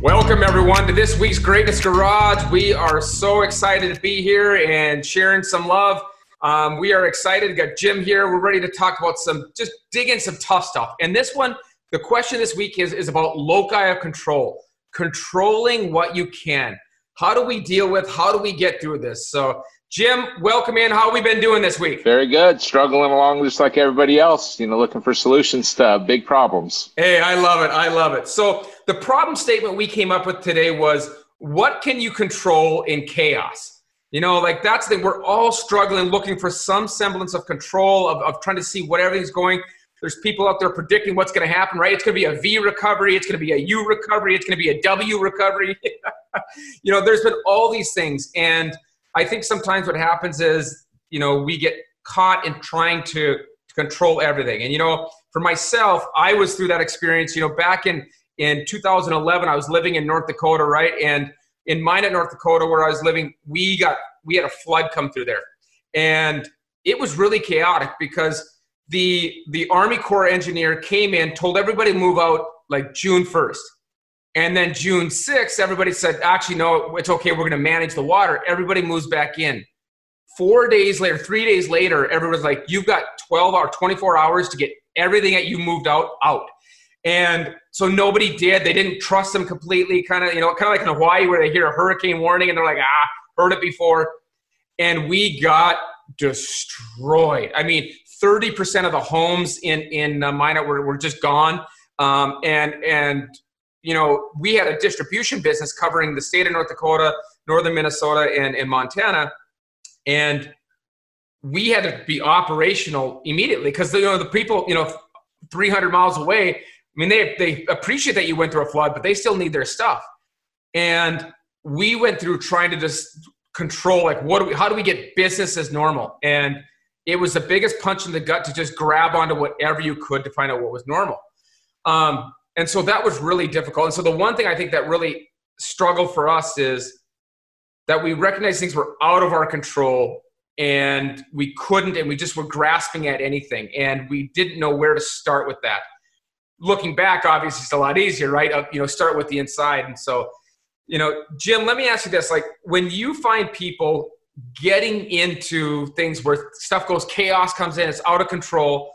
Welcome, everyone, to this week's Greatness Garage. We are so excited to be here and sharing some love. Um, we are excited. We got Jim here. We're ready to talk about some, just dig in some tough stuff. And this one, the question this week is, is about loci of control, controlling what you can. How do we deal with, how do we get through this? So, Jim, welcome in. How have we been doing this week? Very good. Struggling along just like everybody else, you know, looking for solutions to uh, big problems. Hey, I love it. I love it. So, the problem statement we came up with today was what can you control in chaos? You know, like that's the we're all struggling, looking for some semblance of control, of, of trying to see what everything's going. There's people out there predicting what's going to happen, right? It's going to be a V recovery, it's going to be a U recovery, it's going to be a W recovery. you know, there's been all these things. And I think sometimes what happens is, you know, we get caught in trying to, control everything. And, you know, for myself, I was through that experience, you know, back in, in 2011, I was living in North Dakota, right? And in Minot North Dakota, where I was living, we got, we had a flood come through there. And it was really chaotic because the the Army Corps engineer came in, told everybody to move out like June 1st. And then June 6th, everybody said, actually, no, it's okay. We're going to manage the water. Everybody moves back in. Four days later, three days later, everyone's like, you've got 12 or 24 hours to get everything that you moved out out. And so nobody did. They didn't trust them completely. Kind of, you know, kind of like in Hawaii where they hear a hurricane warning and they're like, ah, heard it before. And we got destroyed. I mean, 30% of the homes in, in uh, Minot were, were just gone. Um, and, and, you know, we had a distribution business covering the state of North Dakota, northern Minnesota, and, and Montana. And we had to be operational immediately because, you know, the people, you know, 300 miles away, I mean, they, they appreciate that you went through a flood, but they still need their stuff. And we went through trying to just control, like, what do we, how do we get business as normal? And it was the biggest punch in the gut to just grab onto whatever you could to find out what was normal. Um, and so that was really difficult. And so the one thing I think that really struggled for us is that we recognized things were out of our control and we couldn't and we just were grasping at anything and we didn't know where to start with that. Looking back obviously it's a lot easier right? Uh, you know start with the inside. And so you know jim let me ask you this. Like when you find people getting into things where stuff goes chaos comes in it's out of control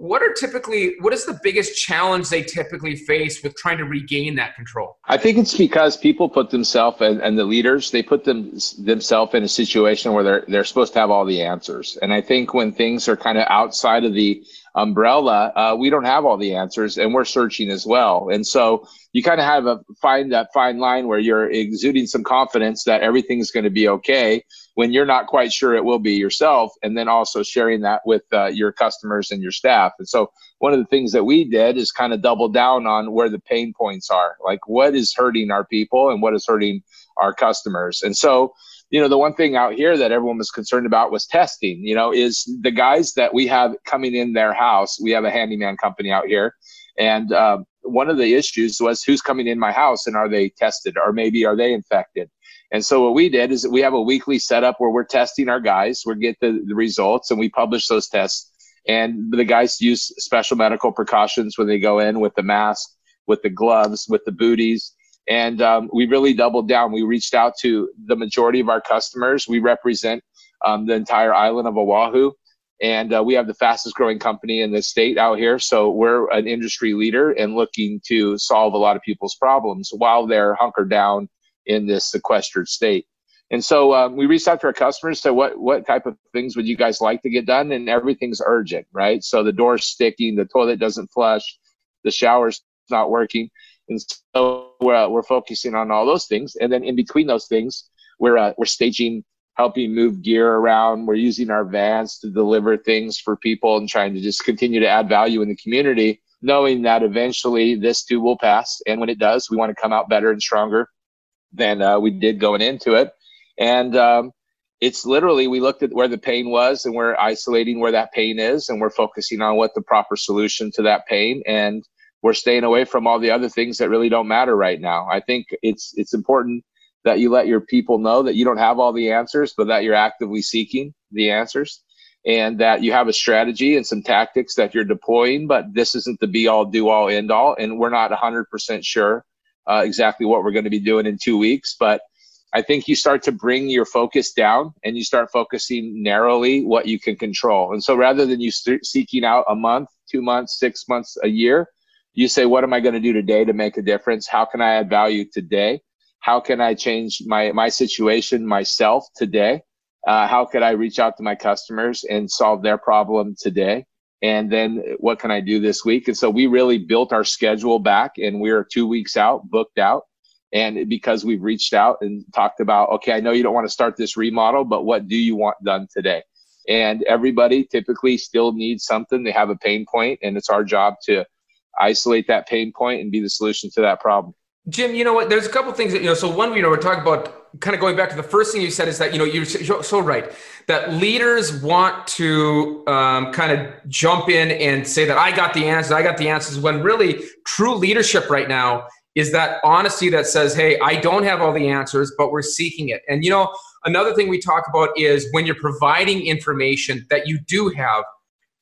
what are typically what is the biggest challenge they typically face with trying to regain that control? I think it's because people put themselves and, and the leaders they put them themselves in a situation where they're they're supposed to have all the answers. And i think when things are kind of outside of the umbrella uh, we don't have all the answers and we're searching as well. And so you kind of have a find that fine line where you're exuding some confidence that everything's going to be okay when you're not quite sure it will be yourself and then also sharing that with uh, your customers and your staff. And so one of the things that we did is kind of double down on where the pain points are like what is hurting our people and what is hurting our customers. And so you know the one thing out here that everyone was concerned about was testing you know is the guys that we have coming in their house we have a handyman company out here and um, one of the issues was who's coming in my house and are they tested or maybe are they infected and so what we did is we have a weekly setup where we're testing our guys we get the, the results and we publish those tests. And the guys use special medical precautions when they go in with the mask with the gloves with the booties. And um, we really doubled down. We reached out to the majority of our customers. We represent um, the entire island of oahu. And uh, we have the fastest growing company in the state out here. So we're an industry leader and looking to solve a lot of people's problems while they're hunkered down in this sequestered state. And so um, we reached out to our customers to what what type of things would you guys like to get done? And everything's urgent right? So the door's sticking the toilet doesn't flush the shower's not working. And so we're, uh, we're focusing on all those things. And then in between those things we're uh, we're staging helping move gear around. We're using our vans to deliver things for people and trying to just continue to add value in the community, knowing that eventually this too will pass. And when it does, we want to come out better and stronger than uh, we did going into it. And um, it's literally, we looked at where the pain was and we're isolating where that pain is and we're focusing on what the proper solution to that pain. And we're staying away from all the other things that really don't matter right now. I think it's it's important that you let your people know that you don't have all the answers, but that you're actively seeking the answers and that you have a strategy and some tactics that you're deploying, but this isn't the be all, do all, end all. And we're not 100% sure uh, exactly what we're going to be doing in two weeks, but I think you start to bring your focus down and you start focusing narrowly what you can control. And so rather than you seeking out a month, two months, six months, a year, you say, what am I going to do today to make a difference? How can I add value today? How can I change my, my situation myself today? Uh, how could I reach out to my customers and solve their problem today? And then what can I do this week? And so we really built our schedule back and we're two weeks out, booked out. And because we've reached out and talked about okay i know you don't want to start this remodel but what do you want done today? And everybody typically still needs something. They have a pain point and it's our job to isolate that pain point and be the solution to that problem. Jim you know what? There's a couple things that you know so one you know we're talking about kind of going back to the first thing you said is that you know you're so right that leaders want to um, kind of jump in and say that i got the answers i got the answers when really true leadership right now is that honesty that says, hey, I don't have all the answers, but we're seeking it. And you know, another thing we talk about is when you're providing information that you do have,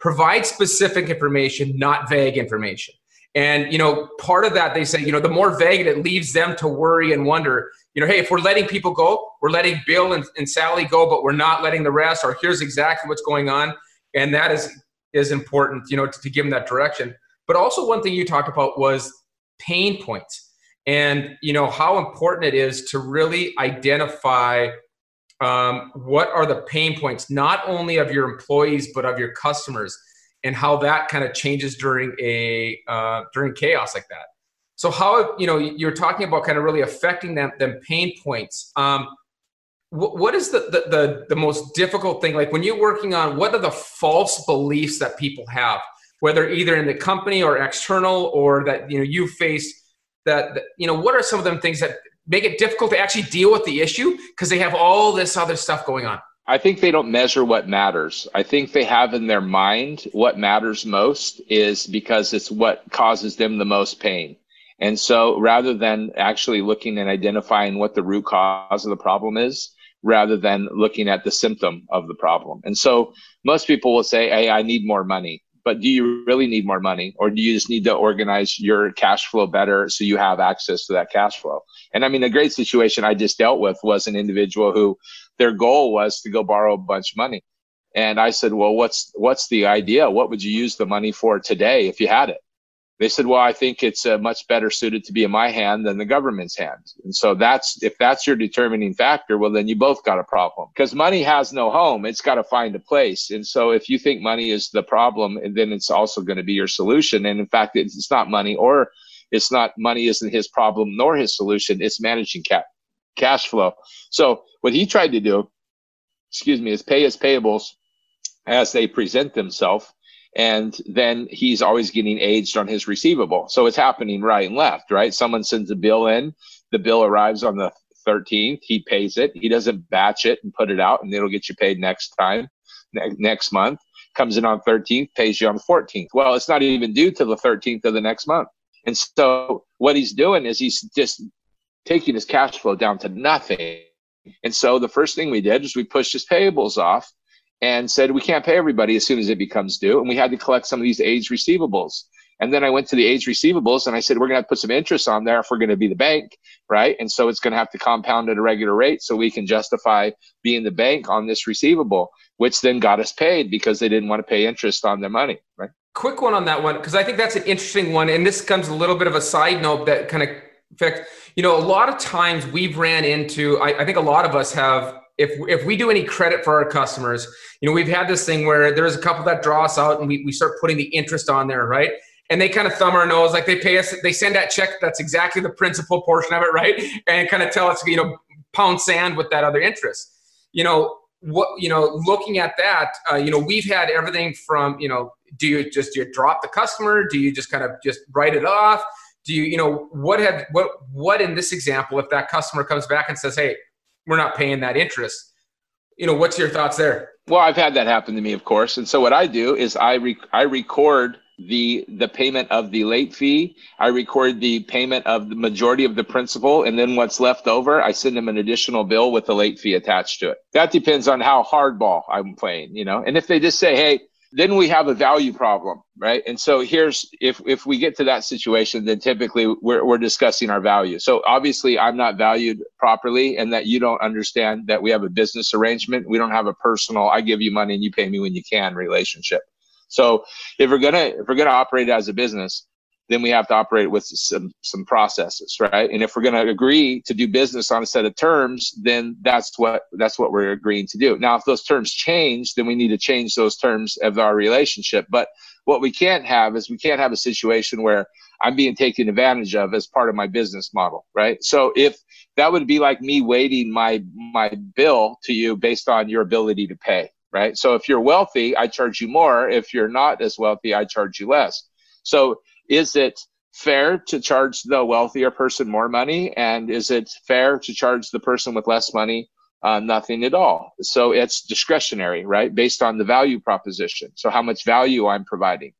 provide specific information, not vague information. And you know, part of that they say, you know, the more vague it leaves them to worry and wonder, you know, hey, if we're letting people go, we're letting Bill and, and Sally go, but we're not letting the rest, or here's exactly what's going on. And that is is important, you know, to, to give them that direction. But also one thing you talked about was pain points and you know how important it is to really identify um, what are the pain points not only of your employees but of your customers and how that kind of changes during a uh, during chaos like that. So how you know you're talking about kind of really affecting them them pain points. Um, what is the, the, the the most difficult thing like when you're working on what are the false beliefs that people have? Whether either in the company or external or that you know you face that, that you know what are some of them things that make it difficult to actually deal with the issue? Because they have all this other stuff going on I think they don't measure what matters. I think they have in their mind what matters most is because it's what causes them the most pain. And so rather than actually looking and identifying what the root cause of the problem is, rather than looking at the symptom of the problem. And so most people will say, Hey, I need more money but do you really need more money or do you just need to organize your cash flow better so you have access to that cash flow and i mean a great situation i just dealt with was an individual who their goal was to go borrow a bunch of money and i said well what's what's the idea what would you use the money for today if you had it they said, well, I think it's uh, much better suited to be in my hand than the government's hand. And so that's, if that's your determining factor, well, then you both got a problem because money has no home. It's got to find a place. And so if you think money is the problem, then it's also going to be your solution. And in fact, it's not money or it's not money isn't his problem nor his solution. It's managing cap, cash flow. So what he tried to do, excuse me, is pay his payables as they present themselves and then he's always getting aged on his receivable. So it's happening right and left, right? Someone sends a bill in, the bill arrives on the 13th, he pays it. He doesn't batch it and put it out, and it'll get you paid next time, ne- next month. Comes in on 13th, pays you on the 14th. Well, it's not even due till the 13th of the next month. And so what he's doing is he's just taking his cash flow down to nothing. And so the first thing we did is we pushed his payables off and said we can't pay everybody as soon as it becomes due. And we had to collect some of these age receivables. And then i went to the age receivables and i said we're going to, to put some interest on there if we're going to be the bank right? And so it's going to have to compound at a regular rate so we can justify being the bank on this receivable which then got us paid because they didn't want to pay interest on their money right? Quick one on that one because i think that's an interesting one. And this comes a little bit of a side note that kind of affects you know a lot of times we've ran into I, I think a lot of us have if if we do any credit for our customers, you know, we've had this thing where there's a couple that draw us out and we, we start putting the interest on there, right? And they kind of thumb our nose, like they pay us, they send that check that's exactly the principal portion of it, right? And kind of tell us, you know, pound sand with that other interest. You know, what you know, looking at that, uh, you know, we've had everything from, you know, do you just do you drop the customer? Do you just kind of just write it off? Do you, you know, what have what what in this example, if that customer comes back and says, hey, we're not paying that interest. You know, what's your thoughts there? Well, I've had that happen to me, of course. And so what I do is I rec- I record the the payment of the late fee. I record the payment of the majority of the principal, and then what's left over, I send them an additional bill with the late fee attached to it. That depends on how hardball I'm playing, you know. And if they just say, "Hey, then we have a value problem, right? And so here's if if we get to that situation, then typically we're we're discussing our value. So obviously I'm not valued properly and that you don't understand that we have a business arrangement. We don't have a personal I give you money and you pay me when you can relationship. So if we're gonna if we're gonna operate as a business, then we have to operate with some some processes right? And if we're going to agree to do business on a set of terms then that's what that's what we're agreeing to do. Now if those terms change then we need to change those terms of our relationship. But what we can't have is we can't have a situation where i'm being taken advantage of as part of my business model right? So if that would be like me weighting my my bill to you based on your ability to pay right? So if you're wealthy i charge you more. If you're not as wealthy i charge you less. So is it fair to charge the wealthier person more money? And is it fair to charge the person with less money? Uh, nothing at all. So it's discretionary right? Based on the value proposition. So how much value i'm providing.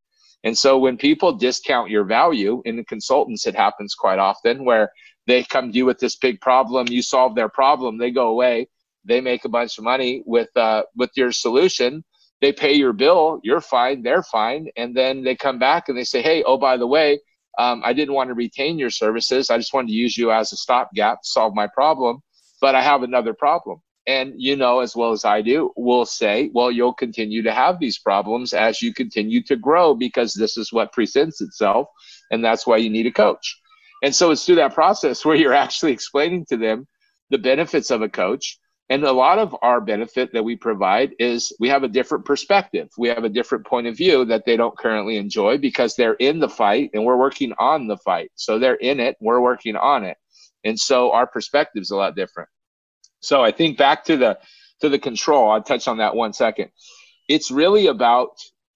And so when people discount your value in the consultants it happens quite often where they come to you with this big problem you solve their problem they go away they make a bunch of money with uh, with your solution they pay your bill, you're fine, they're fine, and then they come back and they say, hey, oh by the way, um, I didn't want to retain your services. I just wanted to use you as a stopgap to solve my problem, but I have another problem. And you know as well as I do, we'll say, well, you'll continue to have these problems as you continue to grow because this is what presents itself, and that's why you need a coach. And so it's through that process where you're actually explaining to them the benefits of a coach and a lot of our benefit that we provide is we have a different perspective. We have a different point of view that they don't currently enjoy because they're in the fight and we're working on the fight. So they're in it, we're working on it. And so our perspective is a lot different. So I think back to the to the control, I'll touch on that one second. It's really about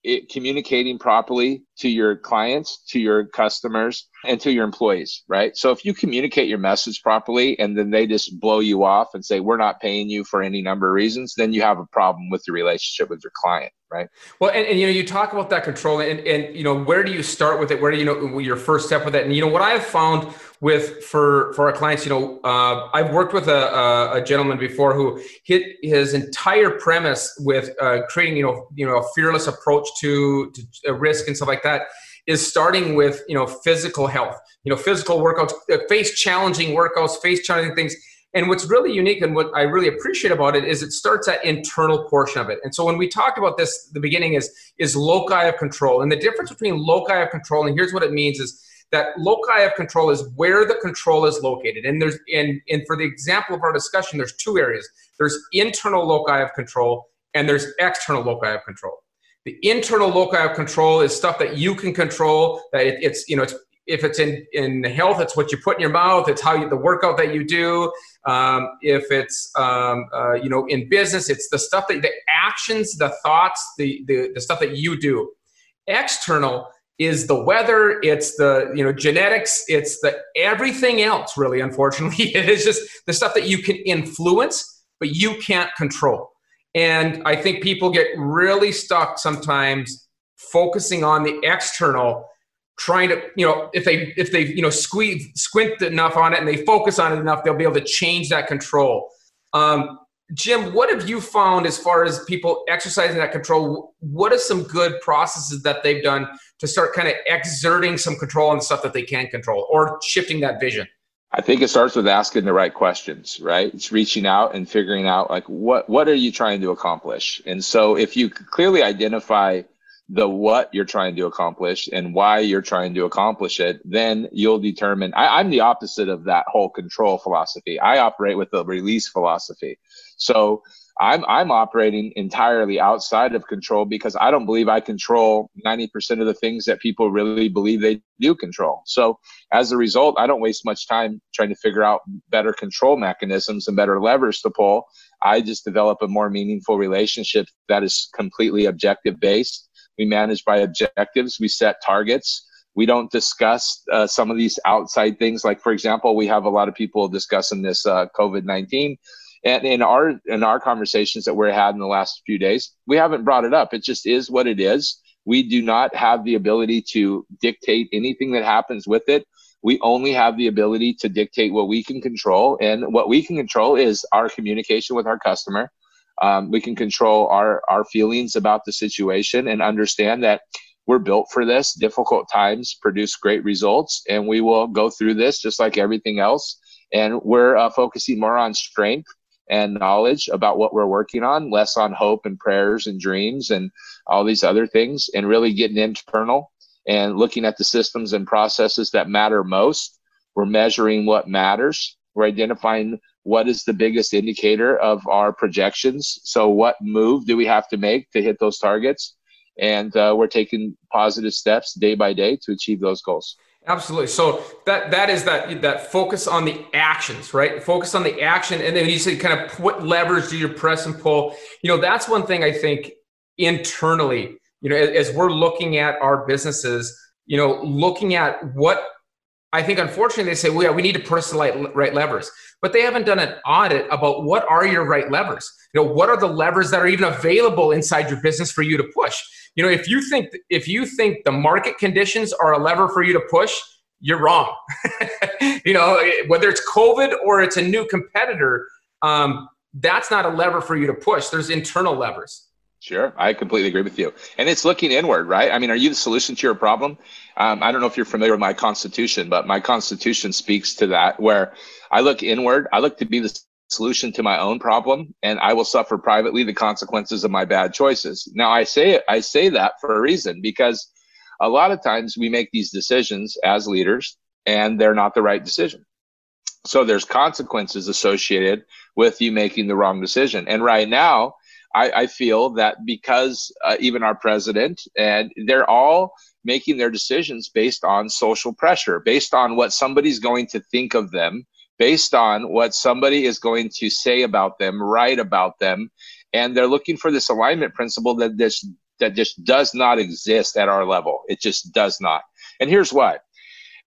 it, communicating properly to your clients, to your customers, and to your employees, right? So if you communicate your message properly and then they just blow you off and say, we're not paying you for any number of reasons, then you have a problem with your relationship with your client, right? Well, and, and you know, you talk about that control and, and, you know, where do you start with it? Where do you know your first step with it? And, you know, what I've found with for for our clients you know uh, i've worked with a, a, gentleman before who hit his entire premise with uh, creating you know you know a fearless approach to, to risk and stuff like that is starting with you know physical health you know physical workouts uh, face challenging workouts face challenging things. And what's really unique and what i really appreciate about it is it starts that internal portion of it. And so when we talked about this the beginning is is loci of control. And the difference between loci of control and here's what it means is that loci of control is where the control is located. And there's and, and for the example of our discussion, there's two areas. There's internal loci of control and there's external loci of control. The internal loci of control is stuff that you can control. That it, it's you know it's if it's in in health, it's what you put in your mouth. It's how you the workout that you do. Um, if it's um, uh, you know in business, it's the stuff that the actions, the thoughts, the the, the stuff that you do. External is the weather it's the you know genetics it's the everything else really unfortunately. It is just the stuff that you can influence but you can't control. And i think people get really stuck sometimes focusing on the external trying to you know if they if they you know squeeze squint enough on it and they focus on it enough they'll be able to change that control. Um, Jim, what have you found as far as people exercising that control? What are some good processes that they've done to start kind of exerting some control on stuff that they can control or shifting that vision? I think it starts with asking the right questions, right? It's reaching out and figuring out like what what are you trying to accomplish? And so if you clearly identify the what you're trying to accomplish and why you're trying to accomplish it, then you'll determine. I, am the opposite of that whole control philosophy. I operate with the release philosophy. So I'm I'm operating entirely outside of control because I don't believe I control 90% of the things that people really believe they do control. So as a result, I don't waste much time trying to figure out better control mechanisms and better levers to pull. I just develop a more meaningful relationship that is completely objective based we manage by objectives. We set targets. We don't discuss uh, some of these outside things. Like, for example, we have a lot of people discussing this uh, COVID 19. And in our in our conversations that we're had in the last few days, we haven't brought it up. It just is what it is. We do not have the ability to dictate anything that happens with it. We only have the ability to dictate what we can control. And what we can control is our communication with our customer, Um, we can control our our feelings about the situation and understand that we're built for this. Difficult times produce great results, and we will go through this just like everything else. And we're uh, focusing more on strength and knowledge about what we're working on, less on hope and prayers and dreams and all these other things, and really getting internal and looking at the systems and processes that matter most. We're measuring what matters. We're identifying what is the biggest indicator of our projections. So, what move do we have to make to hit those targets? And uh, we're taking positive steps day by day to achieve those goals. Absolutely. So that that is that that focus on the actions, right? Focus on the action, and then you say kind of what levers do you press and pull? You know, that's one thing I think internally. You know, as, as we're looking at our businesses, you know, looking at what I think unfortunately they say, well, yeah, we need to right, right levers, but they haven't done an audit about what are your right levers. You know, what are the levers that are even available inside your business for you to push? You know, if you think if you think the market conditions are a lever for you to push, you're wrong. you know, whether it's COVID or it's a new competitor, um, that's not a lever for you to push. There's internal levers. Sure, I completely agree with you. And it's looking inward, right? I mean, are you the solution to your problem? Um, I don't know if you're familiar with my constitution, but my constitution speaks to that, where I look inward. I look to be the solution to my own problem, and I will suffer privately the consequences of my bad choices. Now, I say it, I say that for a reason because a lot of times we make these decisions as leaders, and they're not the right decision. So there's consequences associated with you making the wrong decision. And right now, I, I feel that because uh, even our president and they're all making their decisions based on social pressure, based on what somebody's going to think of them, based on what somebody is going to say about them, write about them, and they're looking for this alignment principle that this that just does not exist at our level. It just does not. And here's why.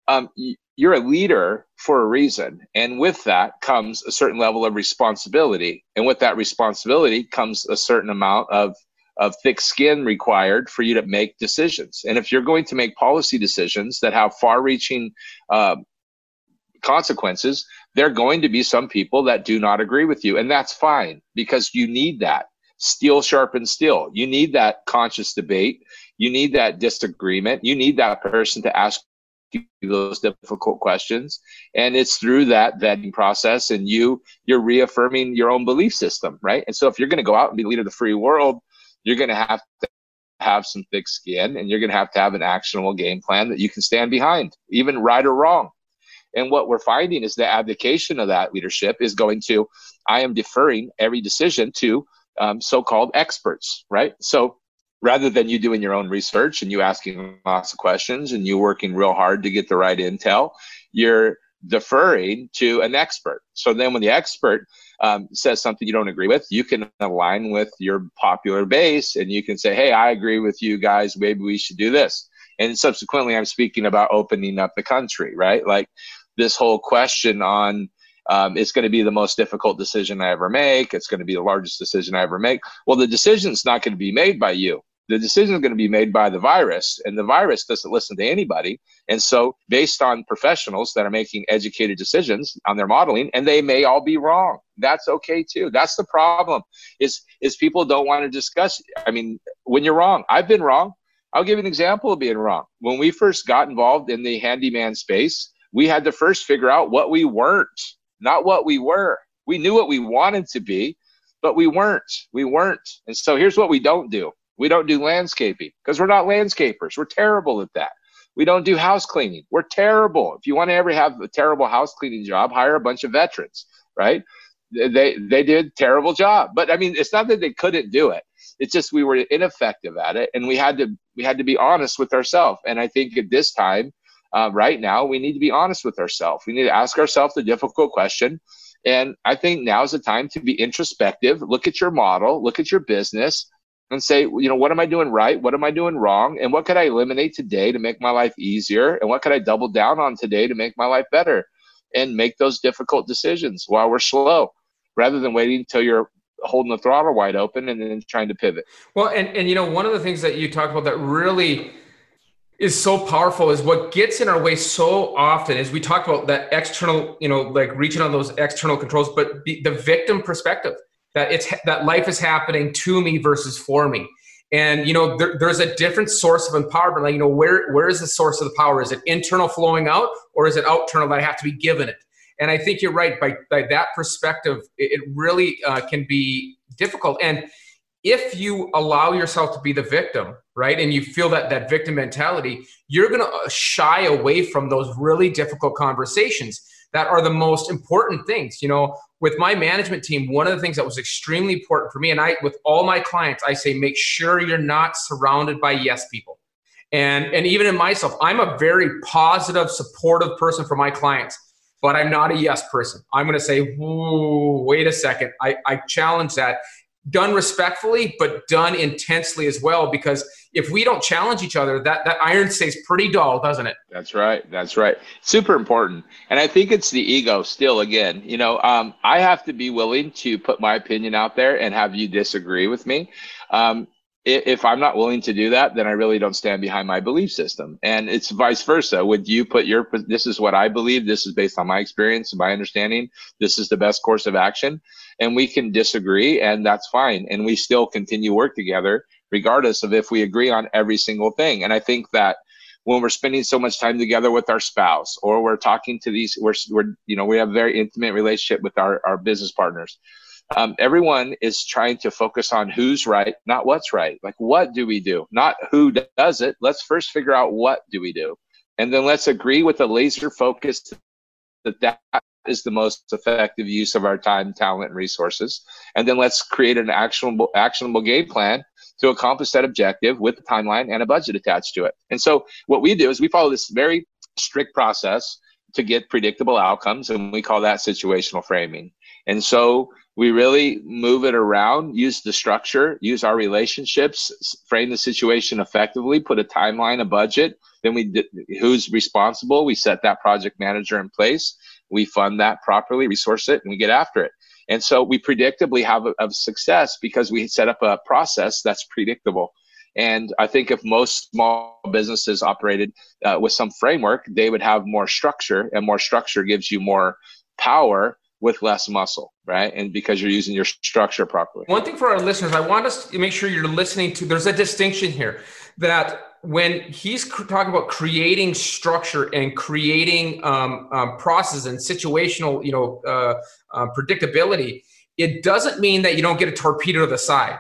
Um, you're a leader for a reason. And with that comes a certain level of responsibility. And with that responsibility comes a certain amount of, of thick skin required for you to make decisions. And if you're going to make policy decisions that have far reaching uh, consequences, there are going to be some people that do not agree with you. And that's fine because you need that. Steel sharpens steel. You need that conscious debate. You need that disagreement. You need that person to ask those difficult questions. And it's through that vetting process and you you're reaffirming your own belief system right? And so if you're going to go out and be leader of the free world you're going to have to have some thick skin and you're going to have to have an actionable game plan that you can stand behind even right or wrong. And what we're finding is the abdication of that leadership is going to i am deferring every decision to um, so-called experts right? So rather than you doing your own research and you asking lots of questions and you working real hard to get the right intel, you're deferring to an expert. So then when the expert um, says something you don't agree with, you can align with your popular base and you can say, hey, I agree with you guys. Maybe we should do this. And subsequently, I'm speaking about opening up the country, right? Like this whole question on um, it's going to be the most difficult decision I ever make. It's going to be the largest decision I ever make. Well, the decision's not going to be made by you the decision is going to be made by the virus, and the virus doesn't listen to anybody. And so, based on professionals that are making educated decisions on their modeling, and they may all be wrong. That's okay too. That's the problem. Is is people don't want to discuss. I mean, when you're wrong, I've been wrong. I'll give you an example of being wrong. When we first got involved in the handyman space, we had to first figure out what we weren't, not what we were. We knew what we wanted to be, but we weren't. We weren't. And so here's what we don't do we don't do landscaping because we're not landscapers. We're terrible at that. We don't do house cleaning. We're terrible. If you want to ever have a terrible house cleaning job, hire a bunch of veterans, right? They they did terrible job. But I mean, it's not that they couldn't do it. It's just we were ineffective at it, and we had to we had to be honest with ourselves. And I think at this time, uh, right now, we need to be honest with ourselves. We need to ask ourselves the difficult question. And I think now is the time to be introspective. Look at your model. Look at your business and say, you know, what am I doing right? What am I doing wrong? And what could I eliminate today to make my life easier? And what could I double down on today to make my life better? And make those difficult decisions while we're slow rather than waiting until you're holding the throttle wide open and then trying to pivot. Well, and, and you know, one of the things that you talked about that really is so powerful is what gets in our way so often is we talk about that external, you know, like reaching on those external controls, but the victim perspective that it's that life is happening to me versus for me. And you know there, there's a different source of empowerment like you know where where is the source of the power? Is it internal flowing out or is it external that i have to be given it? And i think you're right by, by that perspective it, really uh, can be difficult. And if you allow yourself to be the victim right and you feel that that victim mentality you're going to uh, shy away from those really difficult conversations that are the most important things. You know with my management team, one of the things that was extremely important for me, and I, with all my clients, I say, make sure you're not surrounded by yes people. And, and even in myself, I'm a very positive, supportive person for my clients, but I'm not a yes person. I'm going to say, wait a second. I, I challenge that done respectfully, but done intensely as well. Because if we don't challenge each other, that, that iron stays pretty dull, doesn't it? That's right. That's right. Super important. And I think it's the ego still, again, you know, um, I have to be willing to put my opinion out there and have you disagree with me. Um, if I'm not willing to do that, then I really don't stand behind my belief system. And it's vice versa. Would you put your, this is what I believe, this is based on my experience and my understanding, this is the best course of action. And we can disagree, and that's fine. And we still continue work together, regardless of if we agree on every single thing. And I think that when we're spending so much time together with our spouse or we're talking to these, we're, we're you know, we have a very intimate relationship with our, our business partners um, everyone is trying to focus on who's right, not what's right. Like, what do we do? Not who does it. Let's first figure out what do we do. And then let's agree with a laser focus that that is the most effective use of our time, talent, and resources. And then let's create an actionable, actionable game plan to accomplish that objective with a timeline and a budget attached to it. And so what we do is we follow this very strict process to get predictable outcomes, and we call that situational framing. And so we really move it around, use the structure, use our relationships, frame the situation effectively, put a timeline, a budget. Then we who's responsible. We set that project manager in place. We fund that properly, resource it, and we get after it. And so we predictably have a, a success because we set up a process that's predictable. And I think if most small businesses operated uh, with some framework, they would have more structure, and more structure gives you more power with less muscle, right? And because you're using your structure properly. One thing for our listeners, I want us to make sure you're listening to, there's a distinction here that when he's talking about creating structure and creating um, um, process and situational, you know, uh, uh, predictability, it doesn't mean that you don't get a torpedo to the side.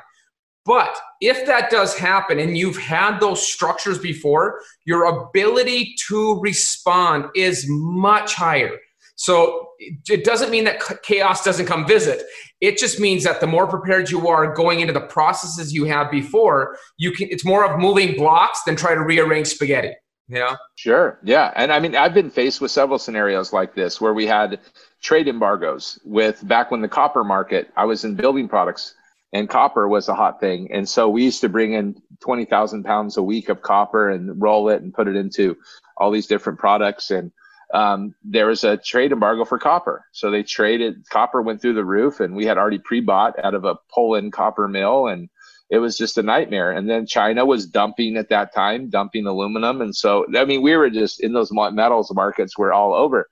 But if that does happen and you've had those structures before, your ability to respond is much higher. So it doesn't mean that chaos doesn't come visit. It just means that the more prepared you are going into the processes you have before, you can. It's more of moving blocks than try to rearrange spaghetti. You know? Sure. Yeah. And I mean, I've been faced with several scenarios like this where we had trade embargoes with back when the copper market. I was in building products and copper was a hot thing. And so we used to bring in 20,000 pounds a week of copper and roll it and put it into all these different products. And um, there was a trade embargo for copper. So they traded, copper went through the roof, and we had already pre bought out of a Poland copper mill. And it was just a nightmare. And then China was dumping at that time, dumping aluminum. And so, I mean, we were just in those metals markets, we're all over.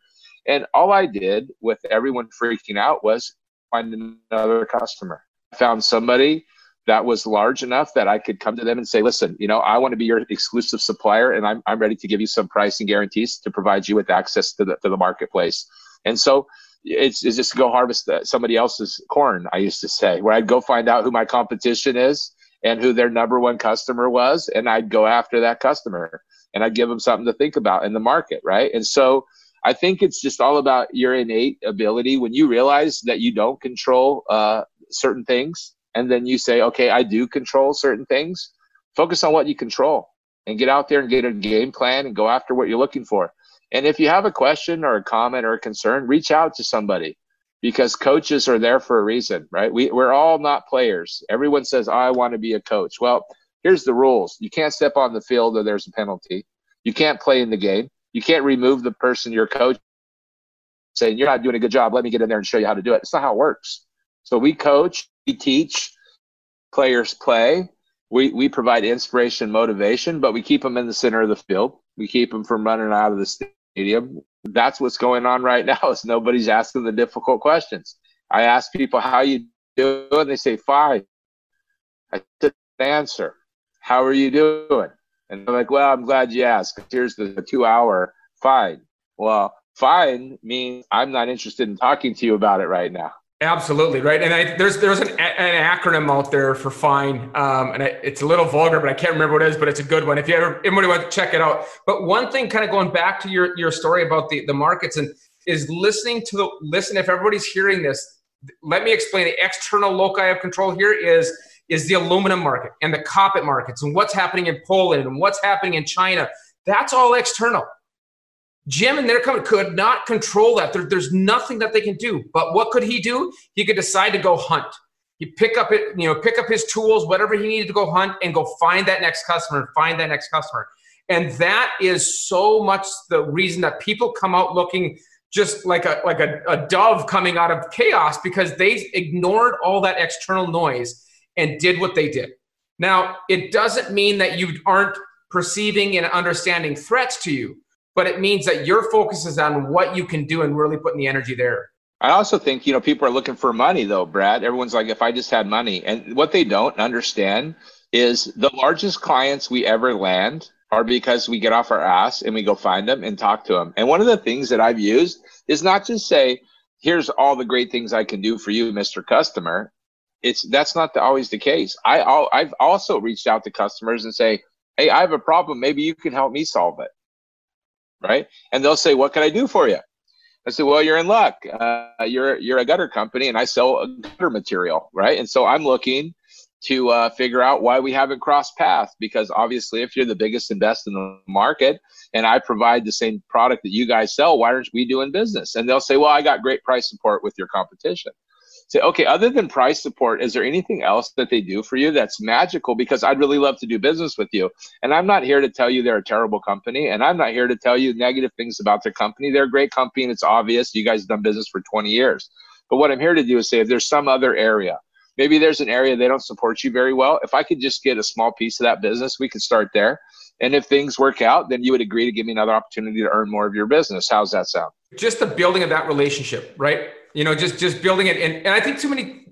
And all I did with everyone freaking out was find another customer. I found somebody that was large enough that I could come to them and say, listen, you know, I want to be your exclusive supplier and I'm, I'm ready to give you some pricing guarantees to provide you with access to the, to the marketplace. And so it's, it's just go harvest somebody else's corn, I used to say, where I'd go find out who my competition is and who their number one customer was. And I'd go after that customer and I'd give them something to think about in the market. Right. And so I think it's just all about your innate ability. When you realize that you don't control uh, certain things, and then you say, okay, I do control certain things, focus on what you control and get out there and get a game plan and go after what you're looking for. And if you have a question or a comment or a concern, reach out to somebody because coaches are there for a reason, right? We, we're all not players. Everyone says, I want to be a coach. Well, here's the rules you can't step on the field or there's a penalty. You can't play in the game. You can't remove the person you're coaching saying, You're not doing a good job. Let me get in there and show you how to do it. It's not how it works. So we coach, we teach, players play. We, we provide inspiration, motivation, but we keep them in the center of the field. We keep them from running out of the stadium. That's what's going on right now is nobody's asking the difficult questions. I ask people, how you doing? They say, fine. I said, answer. How are you doing? And they're like, well, I'm glad you asked. Here's the two hour fine. Well, fine means I'm not interested in talking to you about it right now. Absolutely right, and I, there's there's an, an acronym out there for fine, um, and I, it's a little vulgar, but I can't remember what it is, but it's a good one. If you ever anybody want to check it out. But one thing, kind of going back to your your story about the the markets and is listening to the listen. If everybody's hearing this, let me explain. The external loci of control here is is the aluminum market and the copper markets and what's happening in Poland and what's happening in China. That's all external. Jim and their company could not control that. There, there's nothing that they can do. But what could he do? He could decide to go hunt. He pick up it, you know, pick up his tools, whatever he needed to go hunt, and go find that next customer, find that next customer. And that is so much the reason that people come out looking just like a like a, a dove coming out of chaos because they ignored all that external noise and did what they did. Now, it doesn't mean that you aren't perceiving and understanding threats to you but it means that your focus is on what you can do and really putting the energy there. I also think, you know, people are looking for money though, Brad. Everyone's like, if I just had money. And what they don't understand is the largest clients we ever land are because we get off our ass and we go find them and talk to them. And one of the things that I've used is not just say, here's all the great things I can do for you, Mr. Customer. It's that's not the, always the case. I I've also reached out to customers and say, hey, I have a problem. Maybe you can help me solve it right? And they'll say, "What can I do for you?" I said, "Well, you're in luck. Uh, you're you're a gutter company, and I sell gutter material, right? And so I'm looking to uh, figure out why we haven't crossed paths because obviously, if you're the biggest and best in the market, and I provide the same product that you guys sell, why aren't we doing business?" And they'll say, "Well, I got great price support with your competition." Say, okay, other than price support, is there anything else that they do for you that's magical? Because I'd really love to do business with you. And I'm not here to tell you they're a terrible company. And I'm not here to tell you negative things about their company. They're a great company and it's obvious. You guys have done business for 20 years. But what I'm here to do is say if there's some other area, maybe there's an area they don't support you very well. If I could just get a small piece of that business, we could start there. And if things work out, then you would agree to give me another opportunity to earn more of your business. How's that sound? Just the building of that relationship, right? You know just just building it. And, and i think too many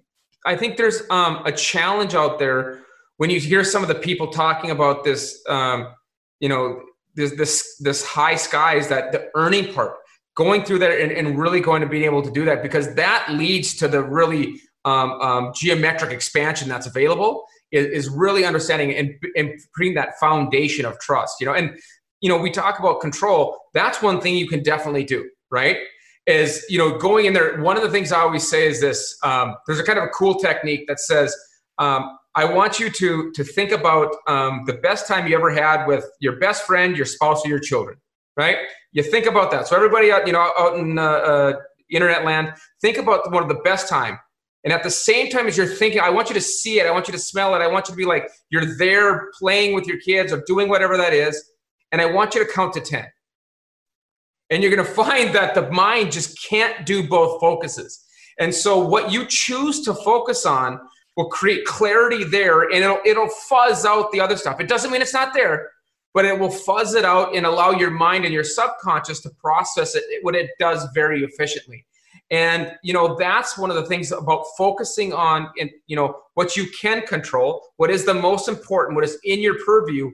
i think there's um, a challenge out there when you hear some of the people talking about this um, you know this this this high skies that the earning part going through that and, and really going to being able to do that because that leads to the really um, um, geometric expansion that's available is, is really understanding and, and putting that foundation of trust you know? And you know we talk about control. That's one thing you can definitely do right is you know going in there one of the things i always say is this um, there's a kind of a cool technique that says um, i want you to to think about um, the best time you ever had with your best friend your spouse or your children right? You think about that. So everybody out you know out in uh, uh, internet land think about one of the best time. And at the same time as you're thinking i want you to see it. I want you to smell it. I want you to be like you're there playing with your kids or doing whatever that is. And i want you to count to 10 and you're going to find that the mind just can't do both focuses. And so what you choose to focus on will create clarity there and it'll, it'll fuzz out the other stuff. It doesn't mean it's not there, but it will fuzz it out and allow your mind and your subconscious to process it what it does very efficiently. And you know that's one of the things about focusing on in, you know what you can control, what is the most important, what is in your purview.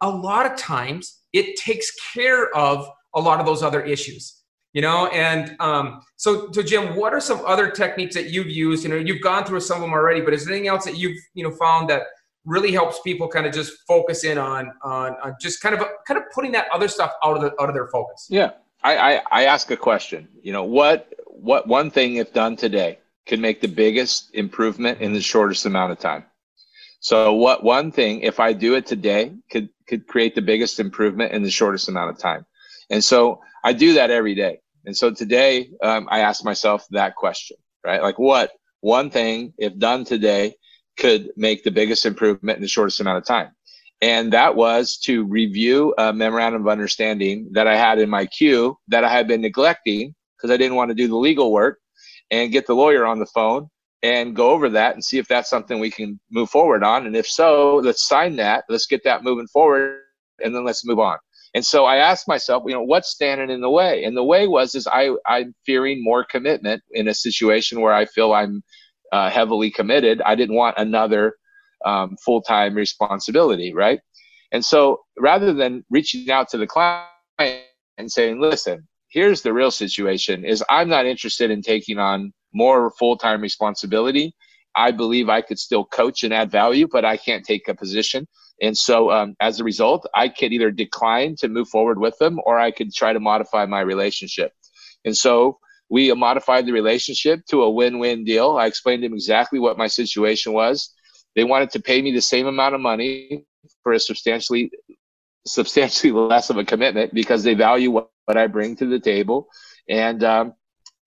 A lot of times it takes care of a lot of those other issues you know? And um, so so jim what are some other techniques that you've used? You know you've gone through some of them already but is there anything else that you've you know found that really helps people kind of just focus in on on, on just kind of kind of putting that other stuff out of the out of their focus? Yeah. I, I i ask a question you know what what one thing if done today could make the biggest improvement in the shortest amount of time? So what one thing if i do it today could could create the biggest improvement in the shortest amount of time and so I do that every day. And so today um, I ask myself that question, right? Like what one thing, if done today, could make the biggest improvement in the shortest amount of time? And that was to review a memorandum of understanding that I had in my queue that I had been neglecting because I didn't want to do the legal work and get the lawyer on the phone and go over that and see if that's something we can move forward on. And if so, let's sign that. Let's get that moving forward and then let's move on. And so I asked myself, you know, what's standing in the way? And the way was is I I'm fearing more commitment in a situation where I feel I'm uh, heavily committed. I didn't want another um, full time responsibility, right? And so rather than reaching out to the client and saying, listen, here's the real situation is I'm not interested in taking on more full time responsibility. I believe I could still coach and add value, but I can't take a position. And so, um, as a result, I could either decline to move forward with them or I could try to modify my relationship. And so, we modified the relationship to a win win deal. I explained to them exactly what my situation was. They wanted to pay me the same amount of money for a substantially substantially less of a commitment because they value what, what I bring to the table. And um,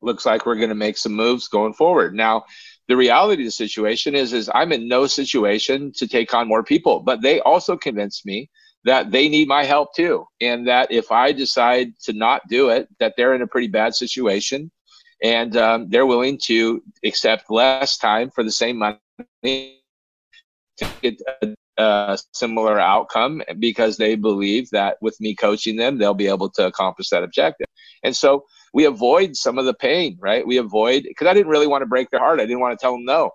looks like we're going to make some moves going forward. Now, the reality of the situation is is I'm in no situation to take on more people, but they also convinced me that they need my help too, and that if I decide to not do it, that they're in a pretty bad situation, and um, they're willing to accept less time for the same money to get a, a similar outcome because they believe that with me coaching them, they'll be able to accomplish that objective. And so we avoid some of the pain, right? We avoid because I didn't really want to break their heart. I didn't want to tell them no.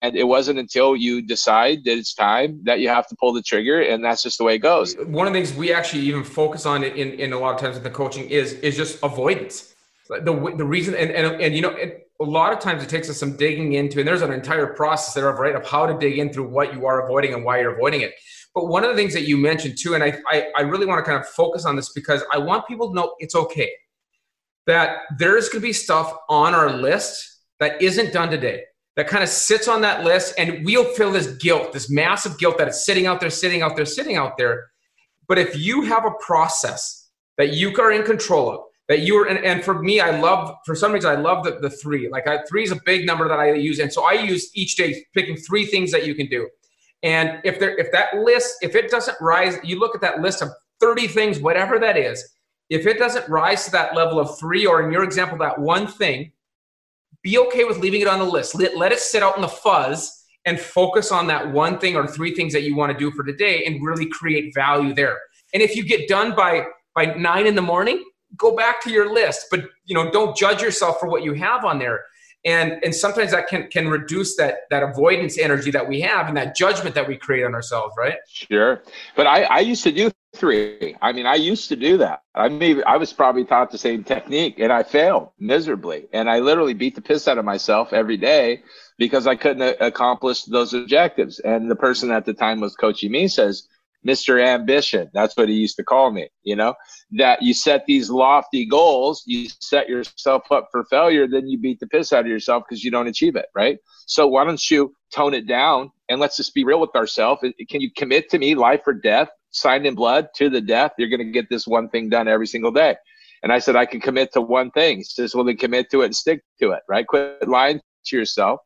And it wasn't until you decide that it's time that you have to pull the trigger, and that's just the way it goes. One of the things we actually even focus on in, in a lot of times in the coaching is is just avoidance. The, the reason and, and, and you know it, a lot of times it takes us some digging into and there's an entire process there of right of how to dig in through what you are avoiding and why you're avoiding it but one of the things that you mentioned too and I, I, I really want to kind of focus on this because i want people to know it's okay that there's going to be stuff on our list that isn't done today that kind of sits on that list and we'll feel this guilt this massive guilt that it's sitting out there sitting out there sitting out there. But if you have a process that you are in control of that you are and, and for me i love for some reason i love the, the three. Like I, three is a big number that i use and so i use each day picking three things that you can do. And if there if that list if it doesn't rise you look at that list of 30 things whatever that is if it doesn't rise to that level of three, or in your example, that one thing, be okay with leaving it on the list. Let, let it sit out in the fuzz and focus on that one thing or three things that you want to do for today and really create value there. And if you get done by by nine in the morning, go back to your list. But you know, don't judge yourself for what you have on there. And and sometimes that can can reduce that that avoidance energy that we have and that judgment that we create on ourselves, right? Sure. But I, I used to do three. I mean, I used to do that. I mean, I was probably taught the same technique and I failed miserably. And I literally beat the piss out of myself every day because I couldn't uh, accomplish those objectives. And the person at the time was coaching me says, Mr. Ambition. That's what he used to call me, you know, that you set these lofty goals, you set yourself up for failure, then you beat the piss out of yourself because you don't achieve it, right? So why don't you tone it down and let's just be real with ourselves. Can you commit to me life or death signed in blood to the death, you're going to get this one thing done every single day. And I said, I can commit to one thing. He says, well, then commit to it and stick to it, right? Quit lying to yourself.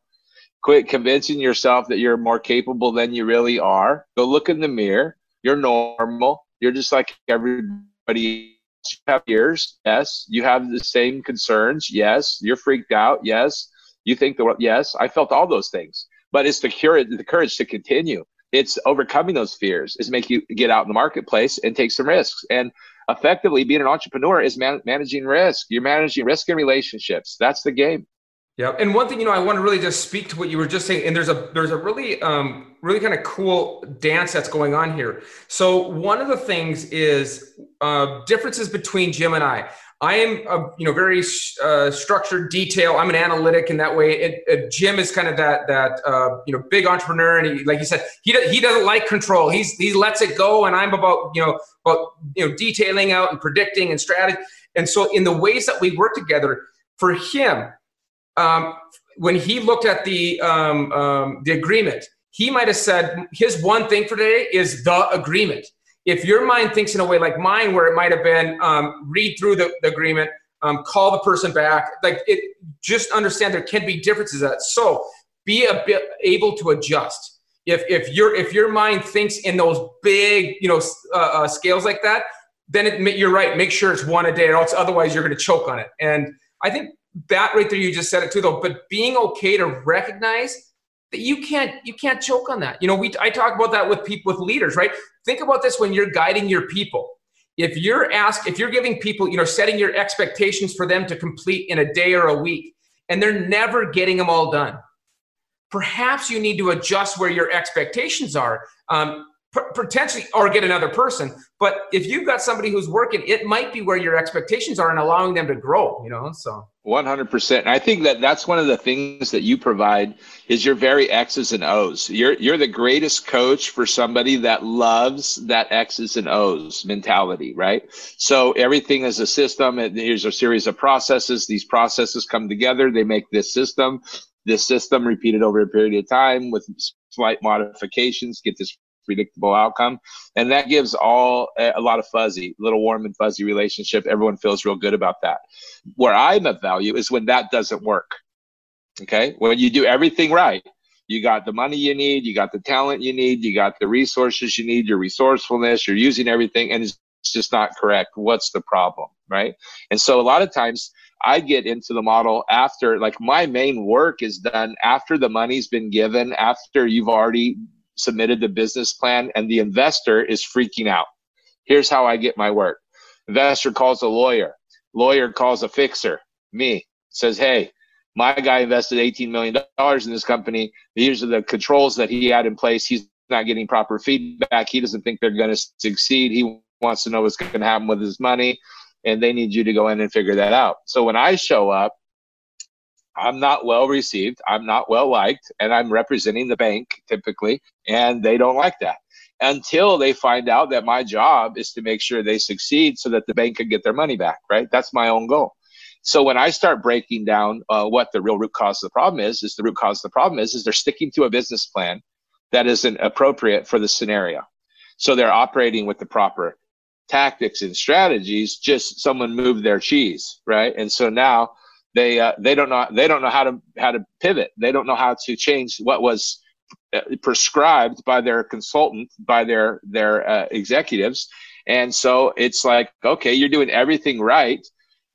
Quit convincing yourself that you're more capable than you really are. Go look in the mirror. You're normal. You're just like everybody. You have fears. Yes. You have the same concerns. Yes. You're freaked out. Yes. You think the world. Yes. I felt all those things. But it's the the courage to continue it's overcoming those fears is make you get out in the marketplace and take some risks. And effectively being an entrepreneur is man- managing risk. You're managing risk in relationships. That's the game. Yeah and one thing you know i want to really just speak to what you were just saying and there's a there's a really um really kind of cool dance that's going on here. So one of the things is uh differences between jim and i I am a you know very uh, structured detail. I'm an analytic in that way. It, it, Jim is kind of that that uh, you know big entrepreneur, and he, like you said, he he doesn't like control. He's he lets it go, and I'm about you know about you know detailing out and predicting and strategy. And so in the ways that we work together, for him, um, when he looked at the um, um, the agreement, he might have said his one thing for today is the agreement if your mind thinks in a way like mine, where it might have been um, read through the, the agreement, um, call the person back, like it, just understand there can be differences. That so be a bit able to adjust. If if your if your mind thinks in those big you know uh, uh, scales like that, then it, you're right. Make sure it's one a day, or else otherwise you're going to choke on it. And I think that right there, you just said it too, though. But being okay to recognize that you can't you can't choke on that. You know, we I talk about that with people with leaders, right? Think about this when you're guiding your people. If you're asked, if you're giving people, you know, setting your expectations for them to complete in a day or a week, and they're never getting them all done, perhaps you need to adjust where your expectations are. Um, potentially or get another person but if you've got somebody who's working it might be where your expectations are and allowing them to grow you know so. 100% i think that that's one of the things that you provide is your very x's and o's. You're you're the greatest coach for somebody that loves that x's and o's mentality right? So everything is a system. And here's a series of processes. These processes come together. They make this system this system repeated over a period of time with slight modifications get this predictable outcome. And that gives all eh, a lot of fuzzy, little warm and fuzzy relationship. Everyone feels real good about that. Where I'm of value is when that doesn't work. Okay. When you do everything right, you got the money you need, you got the talent you need, you got the resources you need, your resourcefulness, you're using everything, and it's just not correct. What's the problem? Right. And so a lot of times I get into the model after, like, my main work is done after the money's been given, after you've already submitted the business plan and the investor is freaking out. Here's how I get my work. Investor calls a lawyer. Lawyer calls a fixer, me, says, Hey, my guy invested $18 million in this company. These are the controls that he had in place. He's not getting proper feedback. He doesn't think they're going to succeed. He wants to know what's going to happen with his money. And they need you to go in and figure that out. So when I show up, I'm not well received. I'm not well liked, and I'm representing the bank typically, and they don't like that until they find out that my job is to make sure they succeed so that the bank can get their money back, right? That's my own goal. So when I start breaking down uh, what the real root cause of the problem is, is the root cause of the problem is, is they're sticking to a business plan that isn't appropriate for the scenario. So they're operating with the proper tactics and strategies, just someone moved their cheese, right? And so now they uh, they don't know they don't know how to how to pivot. They don't know how to change what was uh, prescribed by their consultant, by their their uh, executives, and so it's like, okay, you're doing everything right.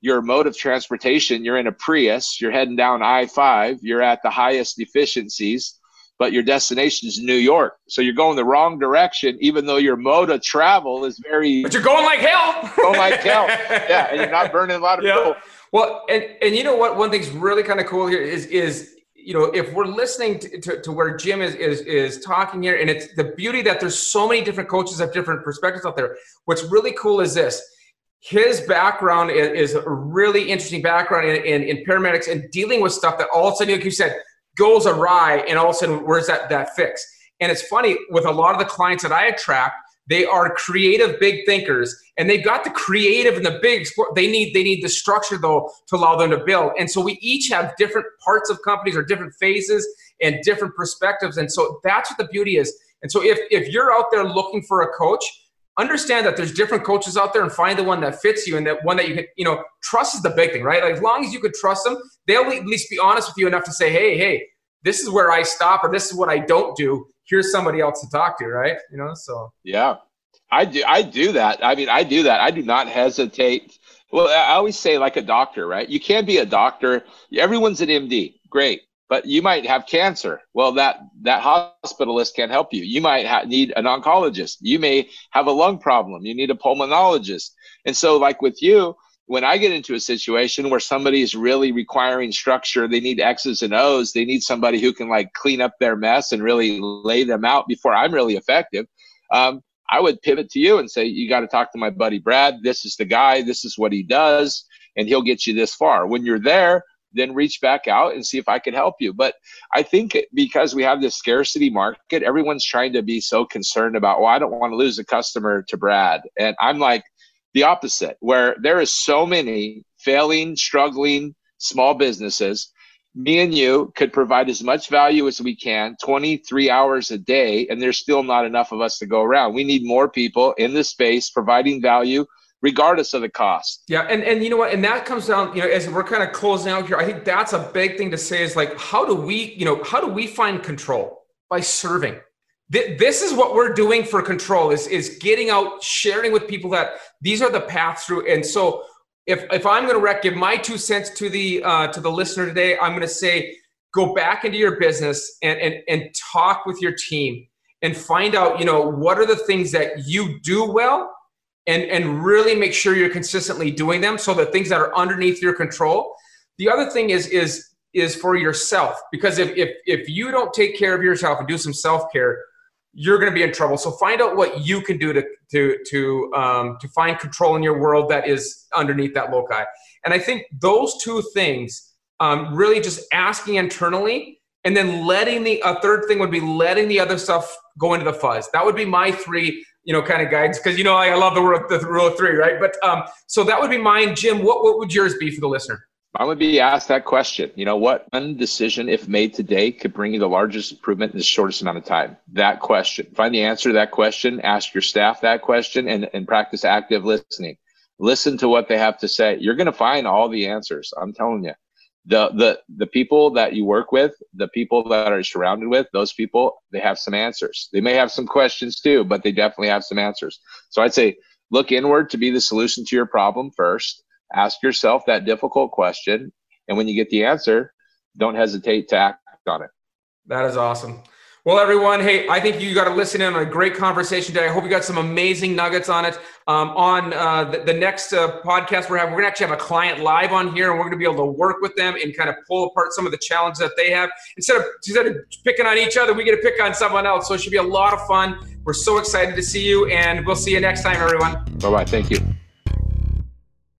Your mode of transportation, you're in a Prius, you're heading down I five, you're at the highest efficiencies, but your destination is New York, so you're going the wrong direction, even though your mode of travel is very. But you're going like hell. going like hell, yeah, and you're not burning a lot of fuel. Well, and and you know what? One thing's really kind of cool here is is you know if we're listening to, to, to, where Jim is is is talking here, and it's the beauty that there's so many different coaches have different perspectives out there. What's really cool is this. His background is, is a really interesting background in, in, in paramedics and dealing with stuff that all of a sudden, like you said, goes awry, and all of a sudden, where's that that fix? And it's funny with a lot of the clients that I attract, they are creative, big thinkers, and they've got the creative and the big. They need they need the structure though to allow them to build. And so we each have different parts of companies or different phases and different perspectives. And so that's what the beauty is. And so if if you're out there looking for a coach, understand that there's different coaches out there and find the one that fits you and that one that you can you know trust is the big thing, right? Like as long as you could trust them, they'll at least be honest with you enough to say, hey, hey, this is where I stop or this is what I don't do here's somebody else to talk to, right? You know, so yeah, I do. I do that. I mean, I do that. I do not hesitate. Well, I always say like a doctor, right? You can't be a doctor. Everyone's an MD, great, but you might have cancer. Well, that that hospitalist can't help you. You might ha- need an oncologist. You may have a lung problem. You need a pulmonologist. And so, like with you, when I get into a situation where somebody is really requiring structure, they need X's and O's, they need somebody who can like clean up their mess and really lay them out before I'm really effective. Um, I would pivot to you and say, you got to talk to my buddy Brad. This is the guy. This is what he does, and he'll get you this far. When you're there, then reach back out and see if I can help you. But I think because we have this scarcity market, everyone's trying to be so concerned about, well, I don't want to lose a customer to Brad. And I'm like, the opposite, where there is so many failing, struggling small businesses. Me and you could provide as much value as we can 23 hours a day, and there's still not enough of us to go around. We need more people in the space providing value regardless of the cost. Yeah, and and you know what, and that comes down, you know, as we're kind of closing out here, I think that's a big thing to say is like, how do we, you know, how do we find control by serving? This is what we're doing for control is, is getting out sharing with people that these are the paths through. And so if, if i'm going to rec- give my two cents to the uh, to the listener today i'm going to say go back into your business and, and and talk with your team and find out you know what are the things that you do well and and really make sure you're consistently doing them. So the things that are underneath your control. The other thing is is is for yourself because if if if you don't take care of yourself and do some self care, you're going to be in trouble. So find out what you can do to to to um, to find control in your world that is underneath that loci. And I think those two things, um, really just asking internally, and then letting the a third thing would be letting the other stuff go into the fuzz. That would be my three, you know, kind of guides because you know I, love the, the rule of three, right? But um, so that would be mine. Jim, what what would yours be for the listener? I would be asked that question. You know, what one decision, if made today, could bring you the largest improvement in the shortest amount of time? That question. Find the answer to that question, ask your staff that question, and, and practice active listening. Listen to what they have to say. You're going to find all the answers. I'm telling you. The, the the people that you work with, the people that are surrounded with, those people, they have some answers. They may have some questions too, but they definitely have some answers. So I'd say look inward to be the solution to your problem first ask yourself that difficult question. And when you get the answer, don't hesitate to act on it. That is awesome. Well, everyone, hey, I think you got to listen in on a great conversation today. I hope you got some amazing nuggets on it. Um, on uh, the, the, next uh, podcast we're having, we're going to actually have a client live on here, and we're going to be able to work with them and kind of pull apart some of the challenges that they have. Instead of instead of picking on each other, we get to pick on someone else. So it should be a lot of fun. We're so excited to see you, and we'll see you next time, everyone. Bye bye. Thank you.